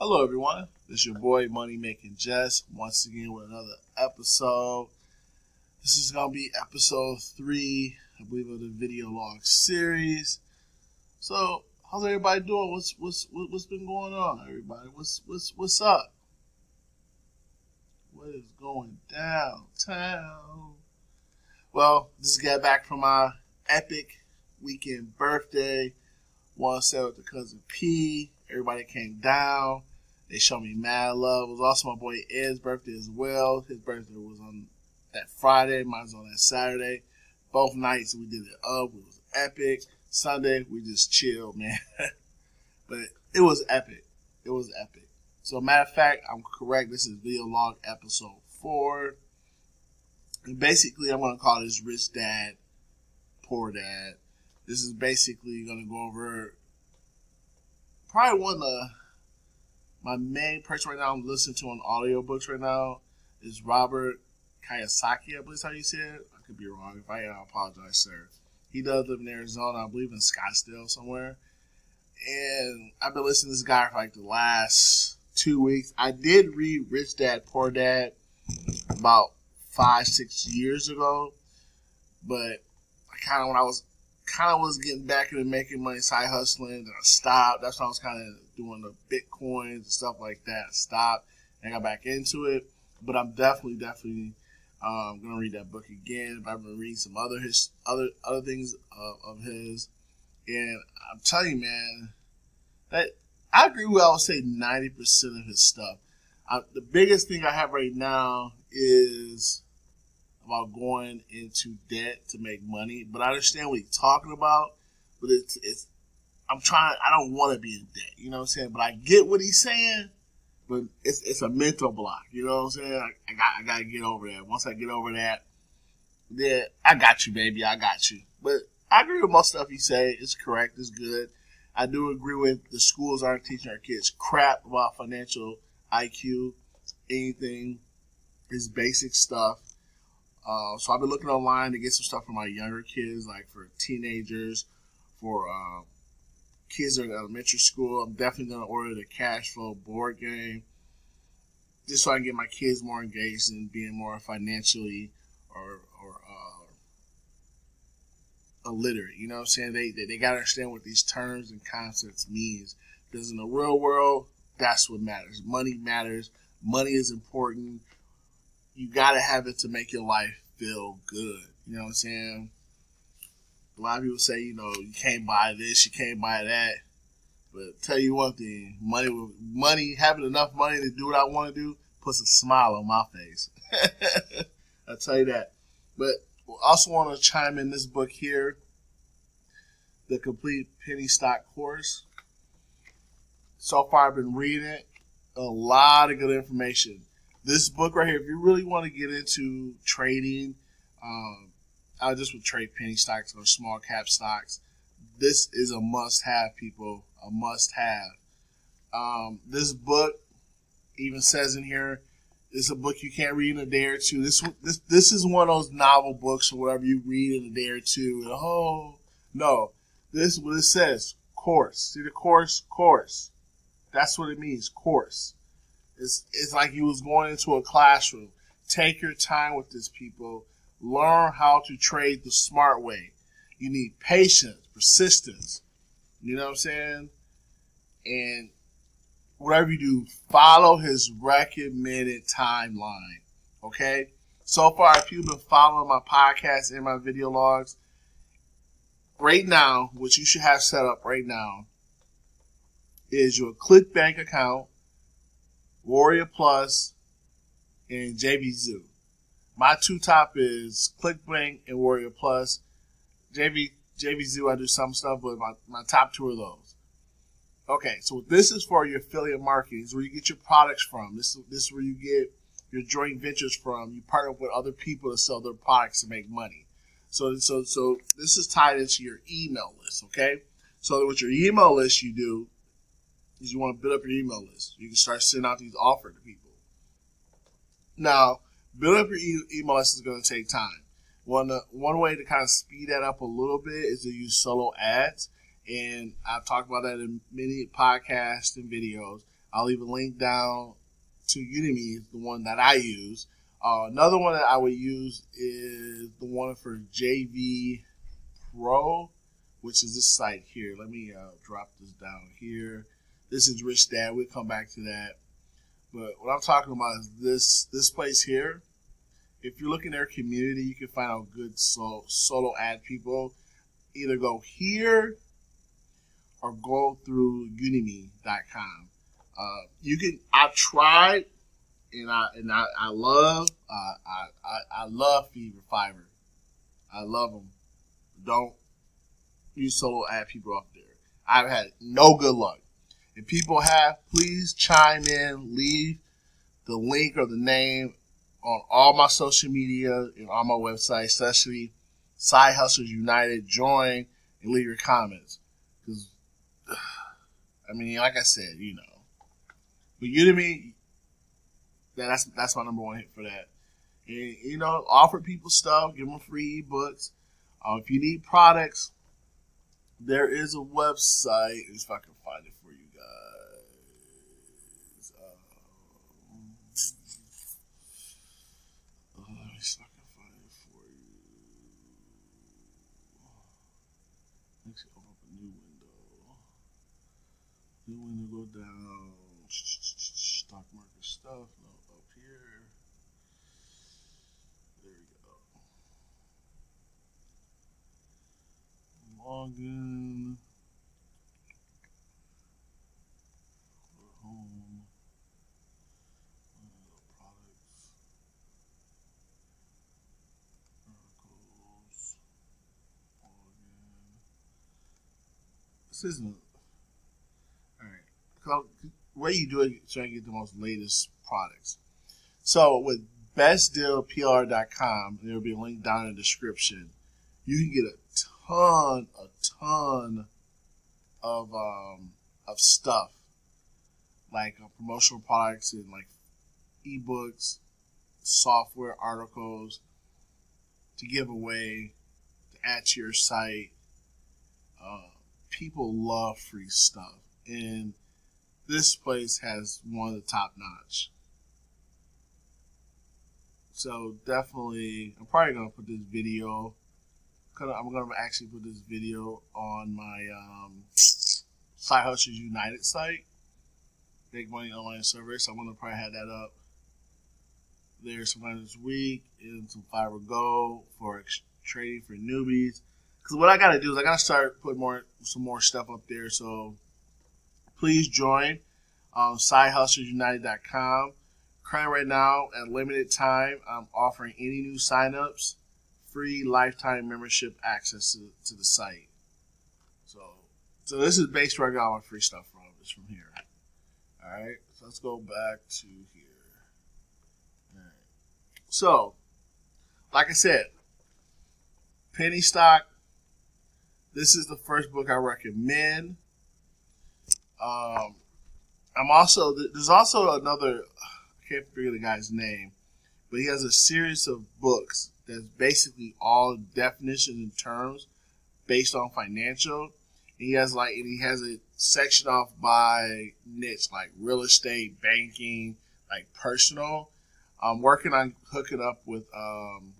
Hello, everyone. This is your boy Money Making Jes once again with another episode. This is gonna be episode three, I believe, of the video log series. So, how's everybody doing? What's what's what's been going on, everybody? What's what's what's up? What is going downtown? Well, just got back from my epic weekend birthday. One set with the cousin P. Everybody came down. They showed me mad love. It was also my boy Ed's birthday as well. His birthday was on that Friday. Mine was on that Saturday. Both nights we did it up. It was epic. Sunday we just chilled, man. but it was epic. It was epic. So matter of fact, I'm correct. This is video log episode four. And basically, I'm gonna call this Rich Dad, Poor Dad. This is basically gonna go over probably one of the my main person right now I'm listening to on audiobooks right now is Robert Kiyosaki, I believe how you say it. I could be wrong. If I am, I apologize, sir. He does live in Arizona, I believe in Scottsdale somewhere. And I've been listening to this guy for like the last two weeks. I did read Rich Dad Poor Dad about five, six years ago, but I kind of when I was kind of was getting back into making money, side hustling, and I stopped. That's when I was kind of doing the bitcoins and stuff like that. I stopped and got back into it, but I'm definitely, definitely um, gonna read that book again. I've been reading some other his other other things of his, and I'm telling you, man, that I agree with. I would say ninety percent of his stuff. I, the biggest thing I have right now is about going into debt to make money, but I understand what he's talking about. But it's it's I'm trying. I don't want to be in debt. You know what I'm saying? But I get what he's saying. But it's it's a mental block. You know what I'm saying? I, I got I got to get over that. Once I get over that, then I got you, baby. I got you. But I agree with most stuff you say. It's correct. It's good. I do agree with the schools aren't teaching our kids crap about financial IQ. Anything is basic stuff. Uh, so I've been looking online to get some stuff for my younger kids, like for teenagers, for uh, kids in elementary school. I'm definitely going to order the cash flow board game just so I can get my kids more engaged in being more financially or, or uh, illiterate. You know what I'm saying? They, they, they got to understand what these terms and concepts means. Because in the real world, that's what matters. Money matters. Money is important you gotta have it to make your life feel good. You know what I'm saying? A lot of people say, you know, you can't buy this, you can't buy that. But tell you one thing, money, money, having enough money to do what I want to do puts a smile on my face. I tell you that. But I also want to chime in this book here, the complete penny stock course. So far, I've been reading it. A lot of good information this book right here, if you really want to get into trading, um, I just would trade penny stocks or small cap stocks. This is a must have, people. A must have. Um, this book even says in here, it's a book you can't read in a day or two. This this this is one of those novel books or whatever you read in a day or two. And, oh no, this is what it says. Course. See the course? Course. That's what it means. Course. It's, it's like you was going into a classroom. Take your time with these people. Learn how to trade the smart way. You need patience, persistence. You know what I'm saying? And whatever you do, follow his recommended timeline. Okay? So far, if you've been following my podcast and my video logs, right now, what you should have set up right now is your ClickBank account Warrior Plus, and JV Zoo. My two top is ClickBank and Warrior Plus. JV JV Zoo, I do some stuff, but my, my top two are those. Okay, so this is for your affiliate marketing. This is where you get your products from. This is, this is where you get your joint ventures from. You partner with other people to sell their products to make money. So, so, so this is tied into your email list. Okay, so with your email list, you do is you want to build up your email list. You can start sending out these offers to people. Now, building up your e- email list is going to take time. One one way to kind of speed that up a little bit is to use solo ads, and I've talked about that in many podcasts and videos. I'll leave a link down to Udimi, the one that I use. Uh, another one that I would use is the one for JV Pro, which is this site here. Let me uh, drop this down here. This is Rich Dad. We'll come back to that. But what I'm talking about is this this place here. If you're looking at their community, you can find out good solo, solo ad people. Either go here or go through Udimi.com. Uh, you can. I tried, and I and I, I love. Uh, I, I I love Fever Fiverr. I love them. Don't use solo ad people up there. I've had no good luck. If people have, please chime in, leave the link or the name on all my social media and on my website, especially Side Hustlers United. Join and leave your comments. Because, I mean, like I said, you know. But Udimi, that's that's my number one hit for that. And, you know, offer people stuff, give them free ebooks. Uh, if you need products, there is a website. If I can find it for you guys. Um, uh, let me see if I can find it for you. Let's open up a new window. New window, go down. Stock market stuff. No, up here. There we go. Login. Home. Products. Articles. Login. This isn't. Way you do it, trying to get the most latest products. So with bestdealplr.com, there will be a link down in the description. You can get a ton, a ton of um, of stuff like uh, promotional products and like ebooks, software, articles to give away to add to your site. Uh, people love free stuff, and this place has one of the top notch. So definitely, I'm probably gonna put this video. I'm gonna actually put this video on my um, Side Hustlers United site, Big Money Online Service. I'm gonna probably have that up there sometime this week, and some Fiverr Go for trading for newbies. Because what I gotta do is I gotta start putting more some more stuff up there. So please join um, SideHustlersUnited.com. Currently, right now, at limited time, I'm offering any new signups free lifetime membership access to, to the site. So, so this is based where I got my free stuff from. It's from here. All right. So let's go back to here. All right. So, like I said, penny stock. This is the first book I recommend. Um, I'm also there's also another I can't figure the guy's name, but he has a series of books that's basically all definitions and terms based on financial. And he has like and he has a section off by niche like real estate, banking, like personal. I'm working on hooking up with um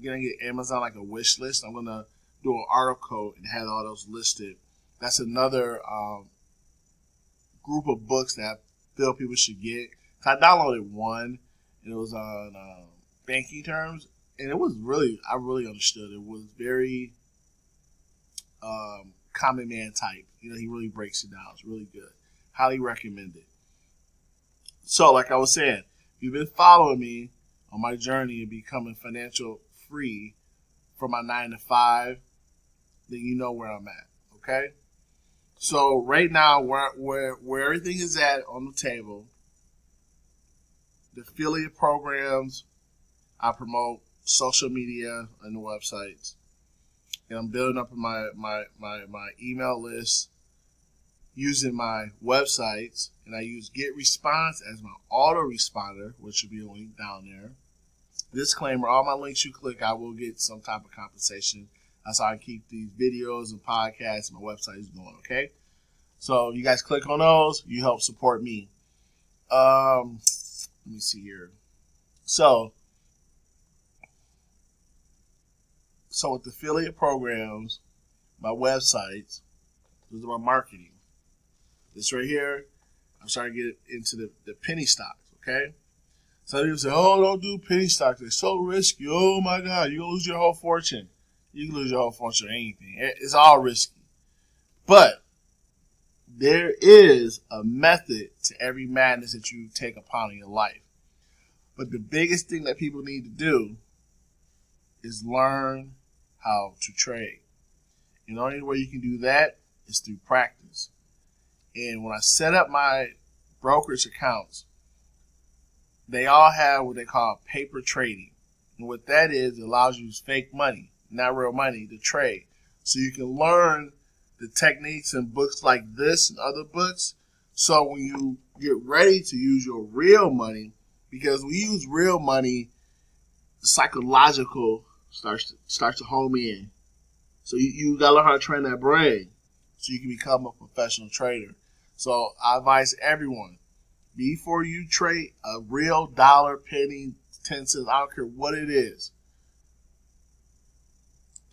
getting it Amazon like a wish list. I'm gonna do an article and have all those listed. That's another um, group of books that I feel people should get. I downloaded one, and it was on uh, banking terms, and it was really, I really understood. It was very um, common man type. You know, he really breaks it down. It's really good. Highly recommended. So, like I was saying, if you've been following me on my journey of becoming financial free from my nine to five, then you know where I'm at. Okay. So right now, where where where everything is at on the table, the affiliate programs, I promote social media and the websites, and I'm building up my my my my email list using my websites, and I use GetResponse as my autoresponder, which will be a link down there. Disclaimer: All my links you click, I will get some type of compensation that's how I keep these videos and podcasts and my website is going, okay? So you guys click on those, you help support me. Um, let me see here. So, so with affiliate programs, my websites, those are my marketing. This right here, I'm starting to get into the, the penny stocks, okay? Some people say, oh, don't do penny stocks. They're so risky. Oh my God, to lose your whole fortune. You can lose your whole fortune or anything. It's all risky. But there is a method to every madness that you take upon in your life. But the biggest thing that people need to do is learn how to trade. And the only way you can do that is through practice. And when I set up my brokerage accounts, they all have what they call paper trading. And what that is, it allows you to fake money, not real money, to trade. So you can learn the techniques in books like this and other books. So when you get ready to use your real money, because we use real money, the psychological starts to, starts to home in. So you, you gotta learn how to train that brain so you can become a professional trader. So I advise everyone before you trade a real dollar, penny, ten cents, I don't care what it is.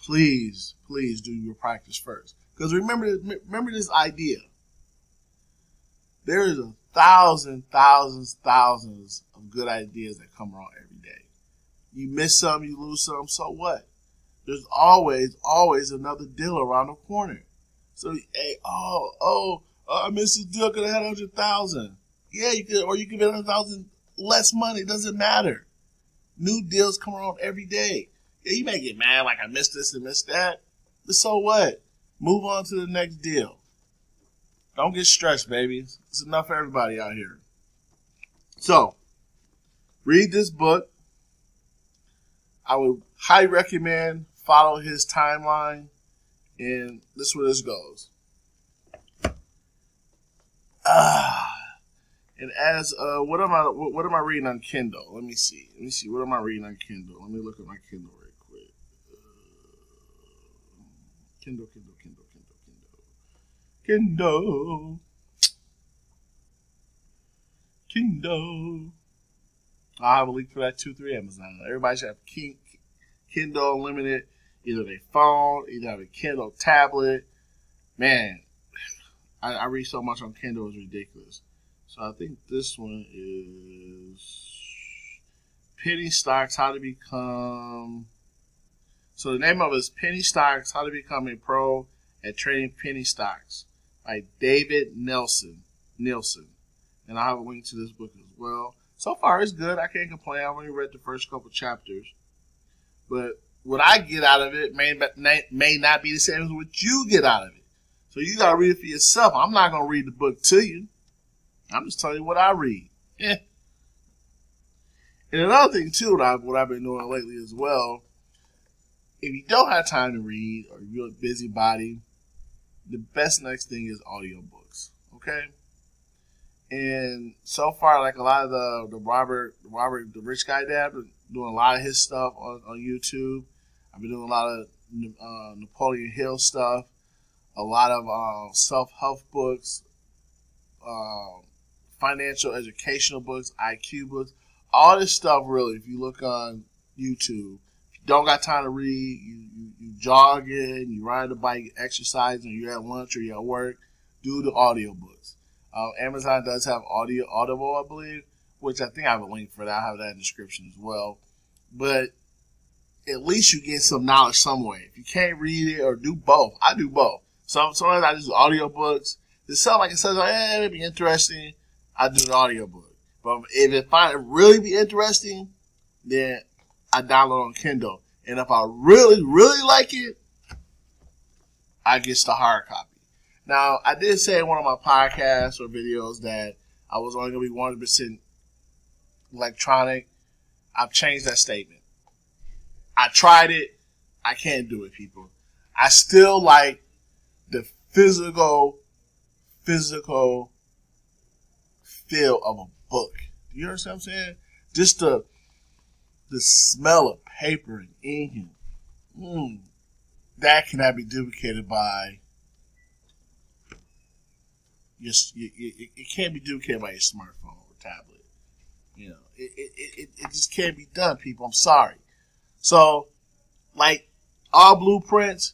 Please, please do your practice first. Because remember, remember this idea. There is a thousand, thousands, thousands of good ideas that come around every day. You miss some, you lose some, so what? There's always, always another deal around the corner. So, hey, oh, oh, uh, I missed this deal, could have had a hundred thousand. Yeah, you could, or you could get a hundred thousand less money. Doesn't matter. New deals come around every day. You may get mad like I missed this and missed that, but so what? Move on to the next deal. Don't get stressed, baby. It's enough for everybody out here. So, read this book. I would highly recommend follow his timeline, and this is where this goes. Ah, and as uh, what am I what am I reading on Kindle? Let me see. Let me see. What am I reading on Kindle? Let me look at my Kindle right quick. Uh, Kindle, Kindle, Kindle, Kindle, Kindle, Kindle, Kindle. I'll have a link for that too through Amazon. Everybody should have Kindle Unlimited either a phone, either have a Kindle tablet. Man, I, I read so much on Kindle, it's ridiculous. So I think this one is Penny Stocks, How to Become. So the name of it is Penny Stocks, How to Become a Pro at Trading Penny Stocks by David Nelson. Nielsen. And I have a link to this book as well. So far, it's good. I can't complain. I've only read the first couple chapters. But what I get out of it may, may not be the same as what you get out of it. So you got to read it for yourself. I'm not to read the book to you. I'm just telling you what I read. And another thing too, what I've, what I've been doing lately as well, if you don't have time to read or you're a busybody, the best next thing is audiobooks. Okay? And so far, like a lot of the the Robert Robert the Rich Guy Dad, doing a lot of his stuff on, on YouTube. I've been doing a lot of uh, Napoleon Hill stuff, a lot of uh, self help books, uh, financial educational books, IQ books, all this stuff. Really, if you look on YouTube, don't got time to read, you, you, you jogging, you ride a bike, exercising, you're at lunch or you're at work, do the audiobooks. Uh, Amazon does have audio Audible, I believe, which I think I have a link for that. I have that in the description as well. But at least you get some knowledge some way. If you can't read it or do both, I do both. Some sometimes I do audiobooks. It sounds like it says, like, eh, it'd be interesting. I do an audiobook. But if it find it really be interesting, then I download on Kindle. And if I really, really like it, I get the hard copy. Now, I did say in one of my podcasts or videos that I was only going to be 100% electronic. I've changed that statement. I tried it. I can't do it, people. I still like the physical, physical feel of a book. You understand what I'm saying? Just the the smell of paper and ink and mm, that cannot be duplicated by your, it can't be duplicated by your smartphone or tablet. You know, it, it, it, it just can't be done, people. I'm sorry. So, like all blueprints,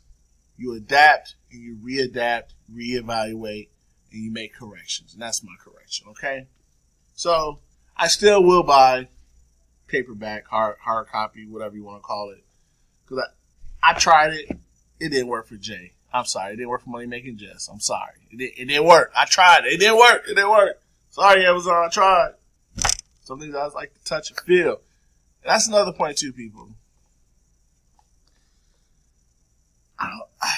you adapt and you readapt, reevaluate, and you make corrections. And that's my correction, okay? So, I still will buy paperback, hard, hard copy, whatever you want to call it. Because I, I tried it. It didn't work for Jay. I'm sorry. It didn't work for Money Making Jes. I'm sorry. It, did, it didn't work. I tried. It didn't work. It didn't work. Sorry, Amazon. I tried. Some things I like to touch and feel. And that's another point too, people. I don't,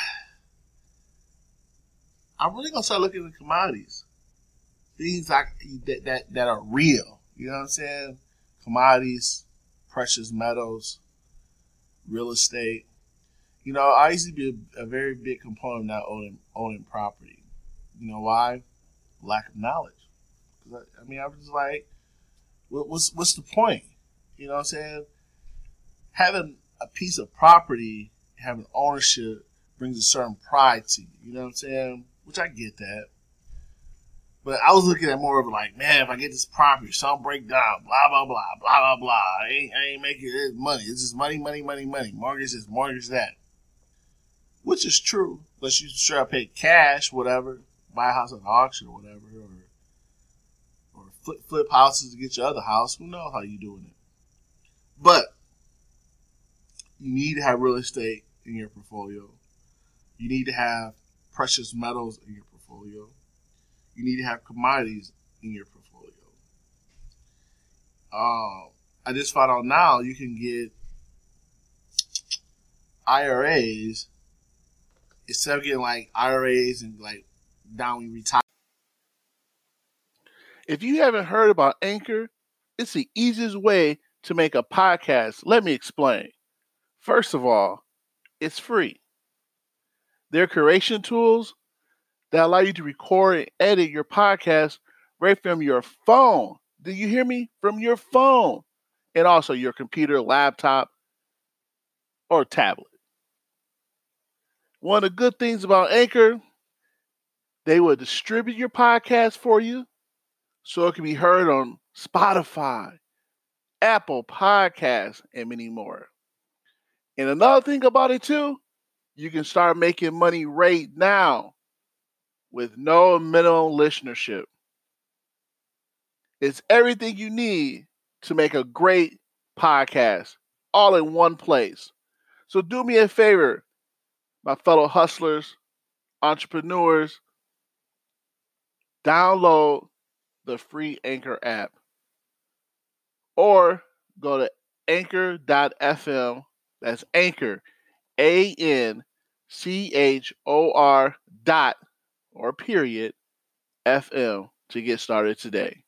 I'm really gonna start looking at commodities. Things like that, that that are real. You know what I'm saying? Commodities, precious metals, real estate. You know, I used to be a, a very big component of not owning owning property. You know why? Lack of knowledge. I, I, mean, I was like, what, what's what's the point? You know what I'm saying? Having a piece of property, having ownership brings a certain pride to you. You know what I'm saying? Which I get that. But I was looking at more of like, man, if I get this property, some break down, blah blah blah, blah blah blah. I ain't, I ain't making it money. It's just money, money, money, money. Mortgage is mortgage that which is true. Unless you try to pay cash, whatever, buy a house at auction or whatever, or or flip flip houses to get your other house. Who knows how you doing it? But you need to have real estate in your portfolio. You need to have precious metals in your portfolio. You need to have commodities in your portfolio. Uh, I just found out now you can get IRAs instead of getting like IRAs and like down you retire. If you haven't heard about Anchor, it's the easiest way to make a podcast. Let me explain. First of all, it's free. Their curation tools that allow you to record and edit your podcast right from your phone. Do you hear me? From your phone. And also your computer, laptop, or tablet. One of the good things about Anchor, they will distribute your podcast for you so it can be heard on Spotify, Apple Podcasts, and many more. And another thing about it too, you can start making money right now with no minimum listenership. It's everything you need to make a great podcast all in one place. So do me a favor, my fellow hustlers, entrepreneurs, download the free Anchor app or go to anchor.fm. That's Anchor, A N C H O R dot or period FM to get started today.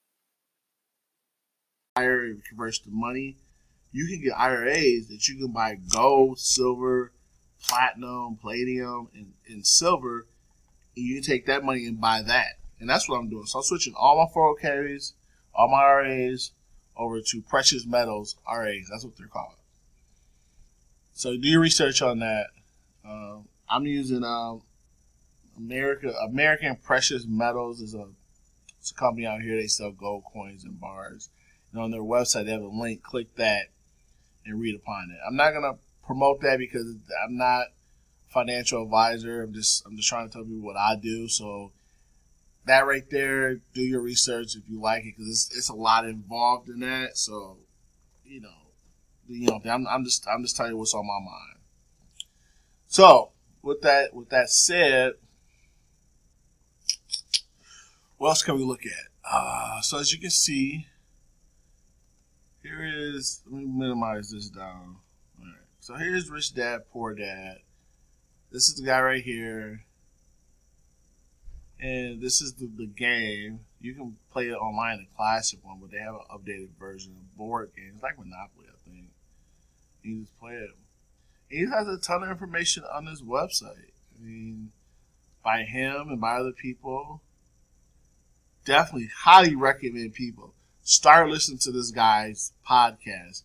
IRA converts to money. You can get IRAs that you can buy gold, silver, platinum, palladium, and, and silver, and you take that money and buy that. And that's what I'm doing. So I'm switching all my 401ks, all my RAs over to precious metals RAs. That's what they're called. So do your research on that. Uh, I'm using um, America American Precious Metals is a it's a company out here. They sell gold coins and bars. And on their website, they have a link. Click that and read upon it. I'm not gonna promote that because I'm not financial advisor. I'm just I'm just trying to tell you what I do. So that right there, do your research if you like it because it's, it's a lot involved in that. So you know, you know, I'm, I'm just I'm just telling you what's on my mind. So with that with that said, what else can we look at? Uh, so as you can see, here is let me minimize this down. All right. So here's Rich Dad, Poor Dad. This is the guy right here. And this is the, the game. You can play it online, the classic one, but they have an updated version of board games. Like Monopoly, I think. You just play it. He has a ton of information on his website. I mean, by him and by other people. Definitely highly recommend people start listening to this guy's podcast.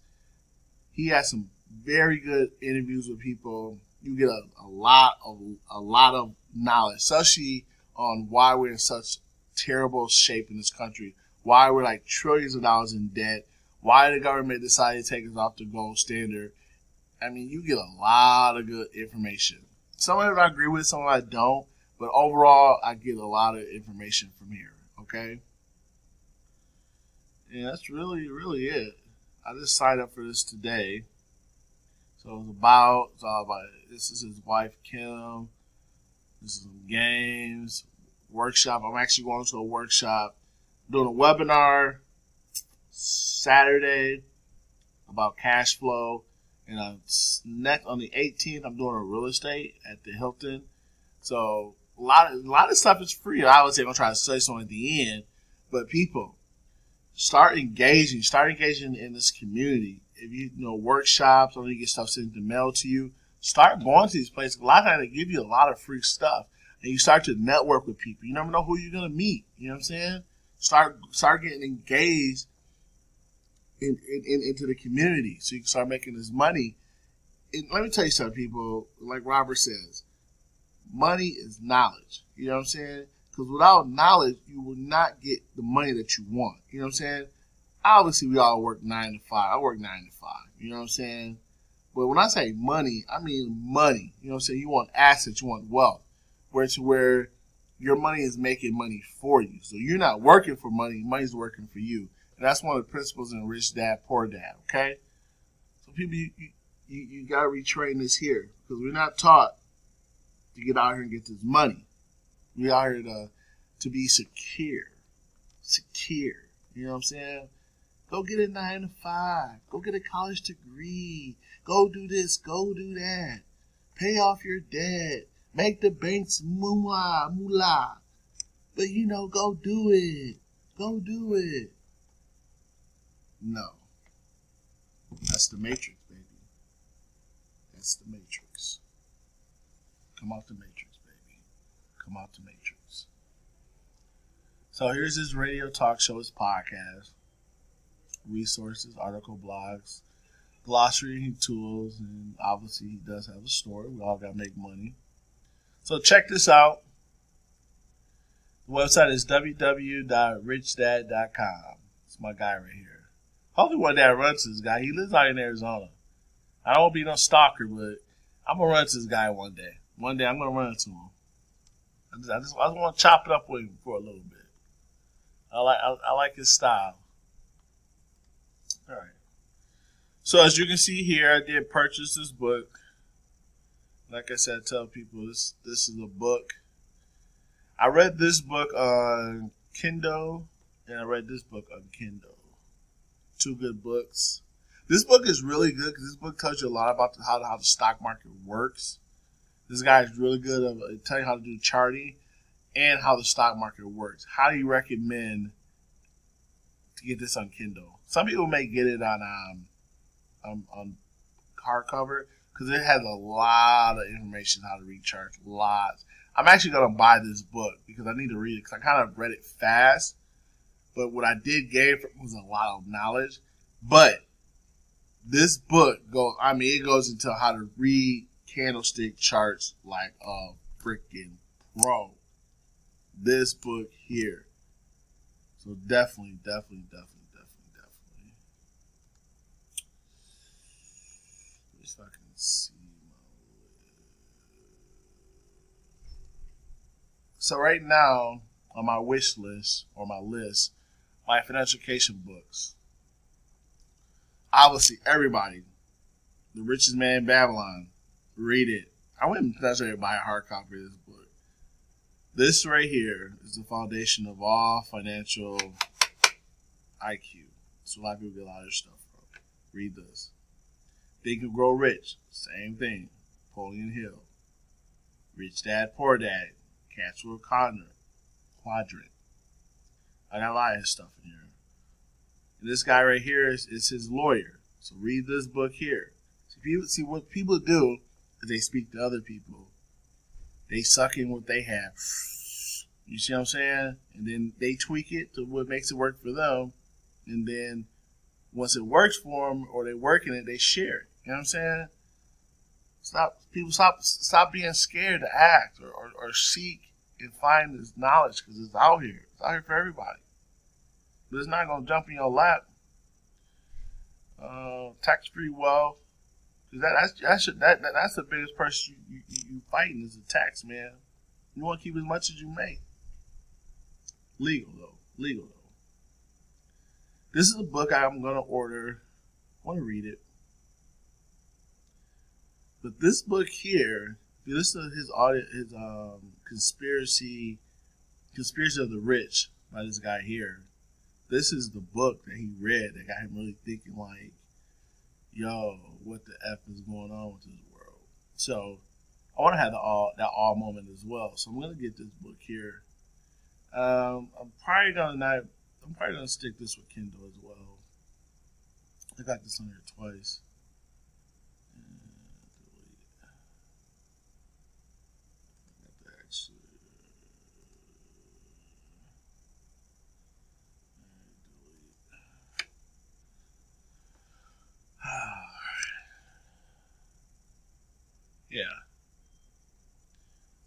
He has some very good interviews with people. You get a, a lot of a lot of knowledge, especially on why we're in such terrible shape in this country, why we're like trillions of dollars in debt, why the government decided to take us off the gold standard. I mean, you get a lot of good information. Some of it I agree with, some of it I don't, but overall, I get a lot of information from here. Okay. And that's really, really it. I just signed up for this today. So it's about, it's all about, this is his wife, Kim. This is some games, workshop. I'm actually going to a workshop, doing a webinar Saturday about cash flow. And on next on the 18th, I'm doing a real estate at the Hilton. So a lot of a lot of stuff is free. I would say I'm gonna try to say something at the end, but people start engaging, start engaging in this community. If you, you know workshops or you get stuff sent in the mail to you, start going to these places. A lot of times they give you a lot of free stuff, and you start to network with people. You never know who you're gonna meet. You know what I'm saying? Start start getting engaged in, in, in into the community, so you can start making this money. And let me tell you something, people. Like Robert says, money is knowledge. You know what I'm saying? Because without knowledge, you will not get the money that you want. You know what I'm saying? Obviously, we all work nine to five. I work nine to five. You know what I'm saying? But when I say money, I mean money. You know what I'm saying? You want assets, you want wealth. Where to where your money is making money for you. So you're not working for money, money's working for you. And that's one of the principles in Rich Dad, Poor Dad, okay? So people, you, you, you got to retrain this here because we're not taught to get out here and get this money. We out here to, to be secure. Secure. You know what I'm saying? Go get a nine to five. Go get a college degree. Go do this. Go do that. Pay off your debt. Make the banks moolah, moolah. But you know, go do it. Go do it. No. That's the Matrix, baby. That's the Matrix. Come out the Matrix, baby. Come out the Matrix. So here's his radio talk show, his podcast, resources, article, blogs, glossary tools, and obviously he does have a store. We all gotta make money. So check this out. The website is www.richdad.com. It's my guy right here. Hopefully one day I run to this guy. He lives out in Arizona. I don't want to be no stalker, but I'm gonna run to this guy one day. One day I'm gonna run into him. I just, I just, I just want to chop it up with him for a little bit. I like, I, I like his style. All right. So as you can see here, I did purchase this book. Like I said, I tell people this this is a book. I read this book on Kindle, and I read this book on Kindle. Two good books. This book is really good because this book tells you a lot about the, how how the stock market works. This guy is really good at telling you how to do charting and how the stock market works. How do you recommend to get this on Kindle? Some people may get it on um, on, on because it has a lot of information how to read charts. Lots. I'm actually gonna buy this book because I need to read it because I kind of read it fast. But what I did gain was a lot of knowledge. But this book go I mean it goes into how to read candlestick charts like a freaking pro. This book here. So definitely, definitely, definitely, definitely, definitely. Let if I can see So right now on my wish list or my list, my financial education books. Obviously, everybody, The Richest Man in Babylon, read it. I wouldn't necessarily buy a hard copy of this book. This right here is the foundation of all financial IQ. So a lot of people get a lot of their stuff from. Read this. Think and Grow Rich, same thing. Napoleon Hill. Rich Dad, Poor Dad, Cash Flow, Quadrant. I got a lot of stuff in here. And this guy right here is, is his lawyer. So read this book here. See, people, see what people do they speak to other people. They suck in what they have. You see what I'm saying? And then they tweak it to what makes it work for them. And then once it works for them or they work in it, they share it. You know what I'm saying? Stop people stop stop being scared to act or, or, or seek and find this knowledge because it's out here. It's out here for everybody. but it's not gonna jump in your lap. Uh, tax free wealth. That, that's that, that, that's the biggest person you, you, you fighting is the tax man. You want to keep as much as you make. Legal though, legal though. This is a book I'm gonna order. I want to read it, but this book here, this is his audit, his um, conspiracy, conspiracy of the rich by this guy here. This is the book that he read that got him really thinking like, yo, what the f is going on with this world? So I want to have the all that all moment as well. So I'm gonna get this book here. Um, I'm probably gonna not. I'm probably gonna stick this with Kindle as well. I got this on here twice. Yeah.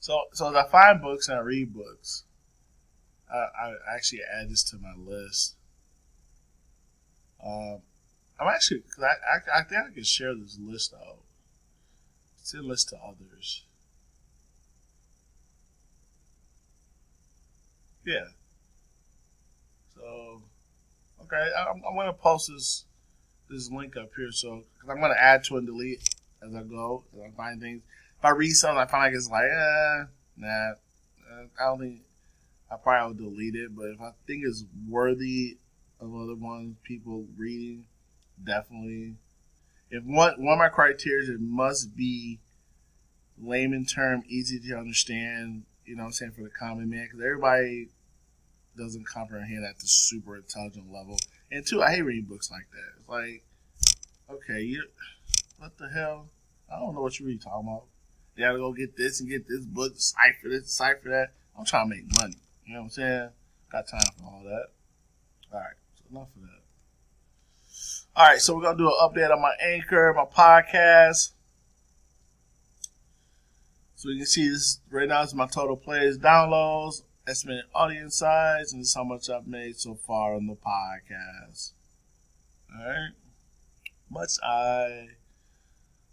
So, so as I find books and I read books, I, I actually add this to my list. Um, I'm actually, I, I, I think I can share this list out. Send list to others. Yeah. So, okay, I'm, I'm gonna post this this link up here. So, cause I'm gonna add to and delete as I go, as I find things. If I read something, I find like it's like, eh, nah, uh, I don't think I probably will delete it. But if I think it's worthy of other ones, people reading, definitely. If one one of my criteria it must be layman term, easy to understand. You know, what I'm saying for the common man, because everybody doesn't comprehend at the super intelligent level. And two, I hate reading books like that. It's like, okay, you, what the hell? I don't know what you're really talking about. You gotta go get this and get this book, cipher this, cipher that. I'm trying to make money. You know what I'm saying? Got time for all that. All right, so enough of that. All right, so we're gonna do an update on my anchor, my podcast. So you can see this right now is my total plays, downloads, estimated audience size, and this is how much I've made so far on the podcast. All right, much I.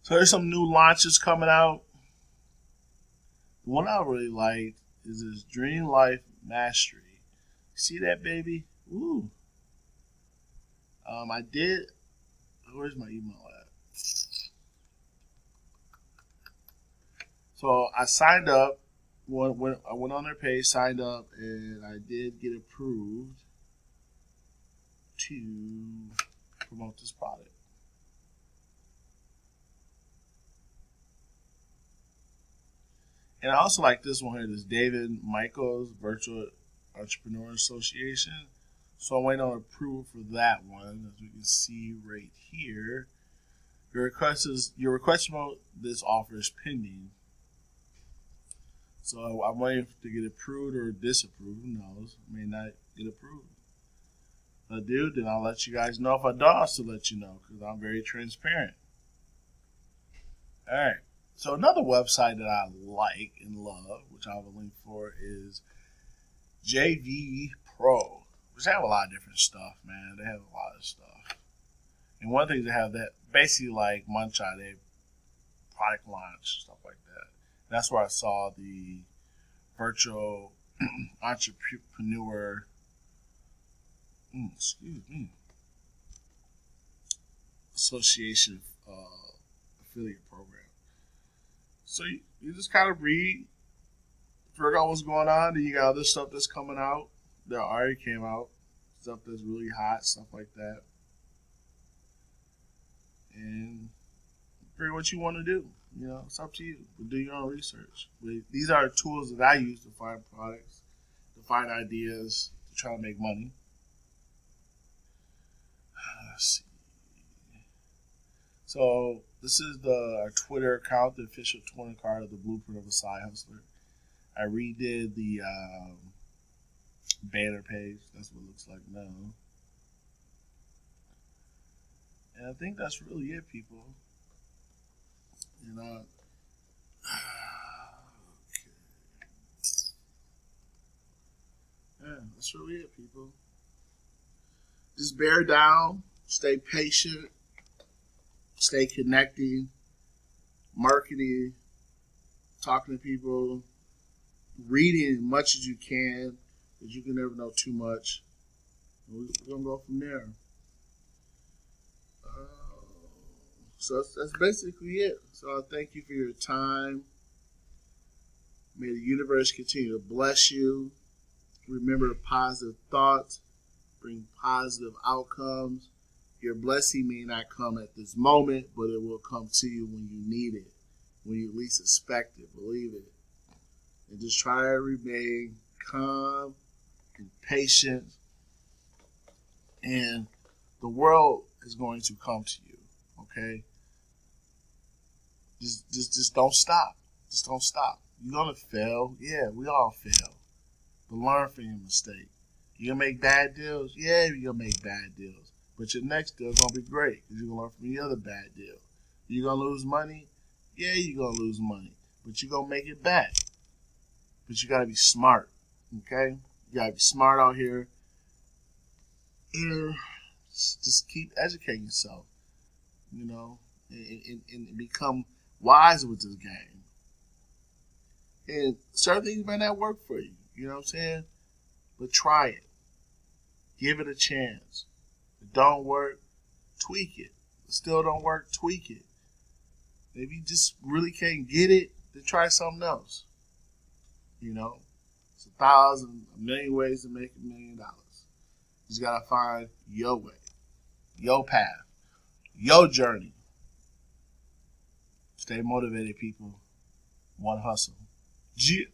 So there's some new launches coming out. The one I really like is this Dream Life Mastery. See that baby? Ooh. Um, I did. Where's my email at? So I signed up. When I went on their page, signed up, and I did get approved to promote this product. And I also like this one here, this David Michaels Virtual Entrepreneur Association. So I'm waiting on approval for that one, as we can see right here. Your request is your request about this offer is pending. So I'm waiting to get approved or disapproved. Who knows? May not get approved. If I do, then I'll let you guys know. If I don't, I'll still let you know because I'm very transparent. All right. So another website that I like and love, which I have a link for, is JV Pro, which they have a lot of different stuff, man. They have a lot of stuff. And one thing they have that basically like Muncheye, they product launch stuff like that. And that's where I saw the virtual entrepreneur. Mm, excuse me. Association uh, affiliate program. So you, you just kind of read, figure out what's going on, then you got other stuff that's coming out that already came out, stuff that's really hot, stuff like that. And figure out what you want to do. You know, it's up to you. But do your own research. But these are tools that I use to find products, to find ideas, to try to make money. Let's see. So this is the our Twitter account, the official Twitter card of the Blueprint of a Side Hustler. I redid the um, banner page. That's what it looks like now. And I think that's really it, people. You know. Yeah, that's really it, people. just bear down, stay patient, stay connecting, marketing, talking to people, reading as much as you can, because you can never know too much. We're gonna go from there. Uh, so that's, that's basically it. So I thank you for your time. May the universe continue to bless you. Remember positive thoughts, bring positive outcomes. Your blessing may not come at this moment, but it will come to you when you need it, when you least expect it. Believe it. And just try to remain calm and patient. And the world is going to come to you. Okay? Just just just don't stop. Just don't stop. You're gonna fail. Yeah, we all fail. But learn from your mistake. You're gonna make bad deals? Yeah, you're gonna make bad deals. But your next deal is gonna be great because you're gonna learn from the other bad deal. You're gonna lose money? Yeah, you're gonna lose money. But you're gonna make it back. But you gotta be smart. Okay? You gotta be smart out here. Just keep educating yourself. You know, and, and, and become wise with this game. And certain things might not work for you. You know what I'm saying? But try it. Give it a chance. It don't work, tweak it. It still don't work, tweak it. If you just really can't get it, then try something else. You know? It's a thousand, a million ways to make a million dollars. You just gotta find your way, your path, your journey. Stay motivated, people. One hustle. G-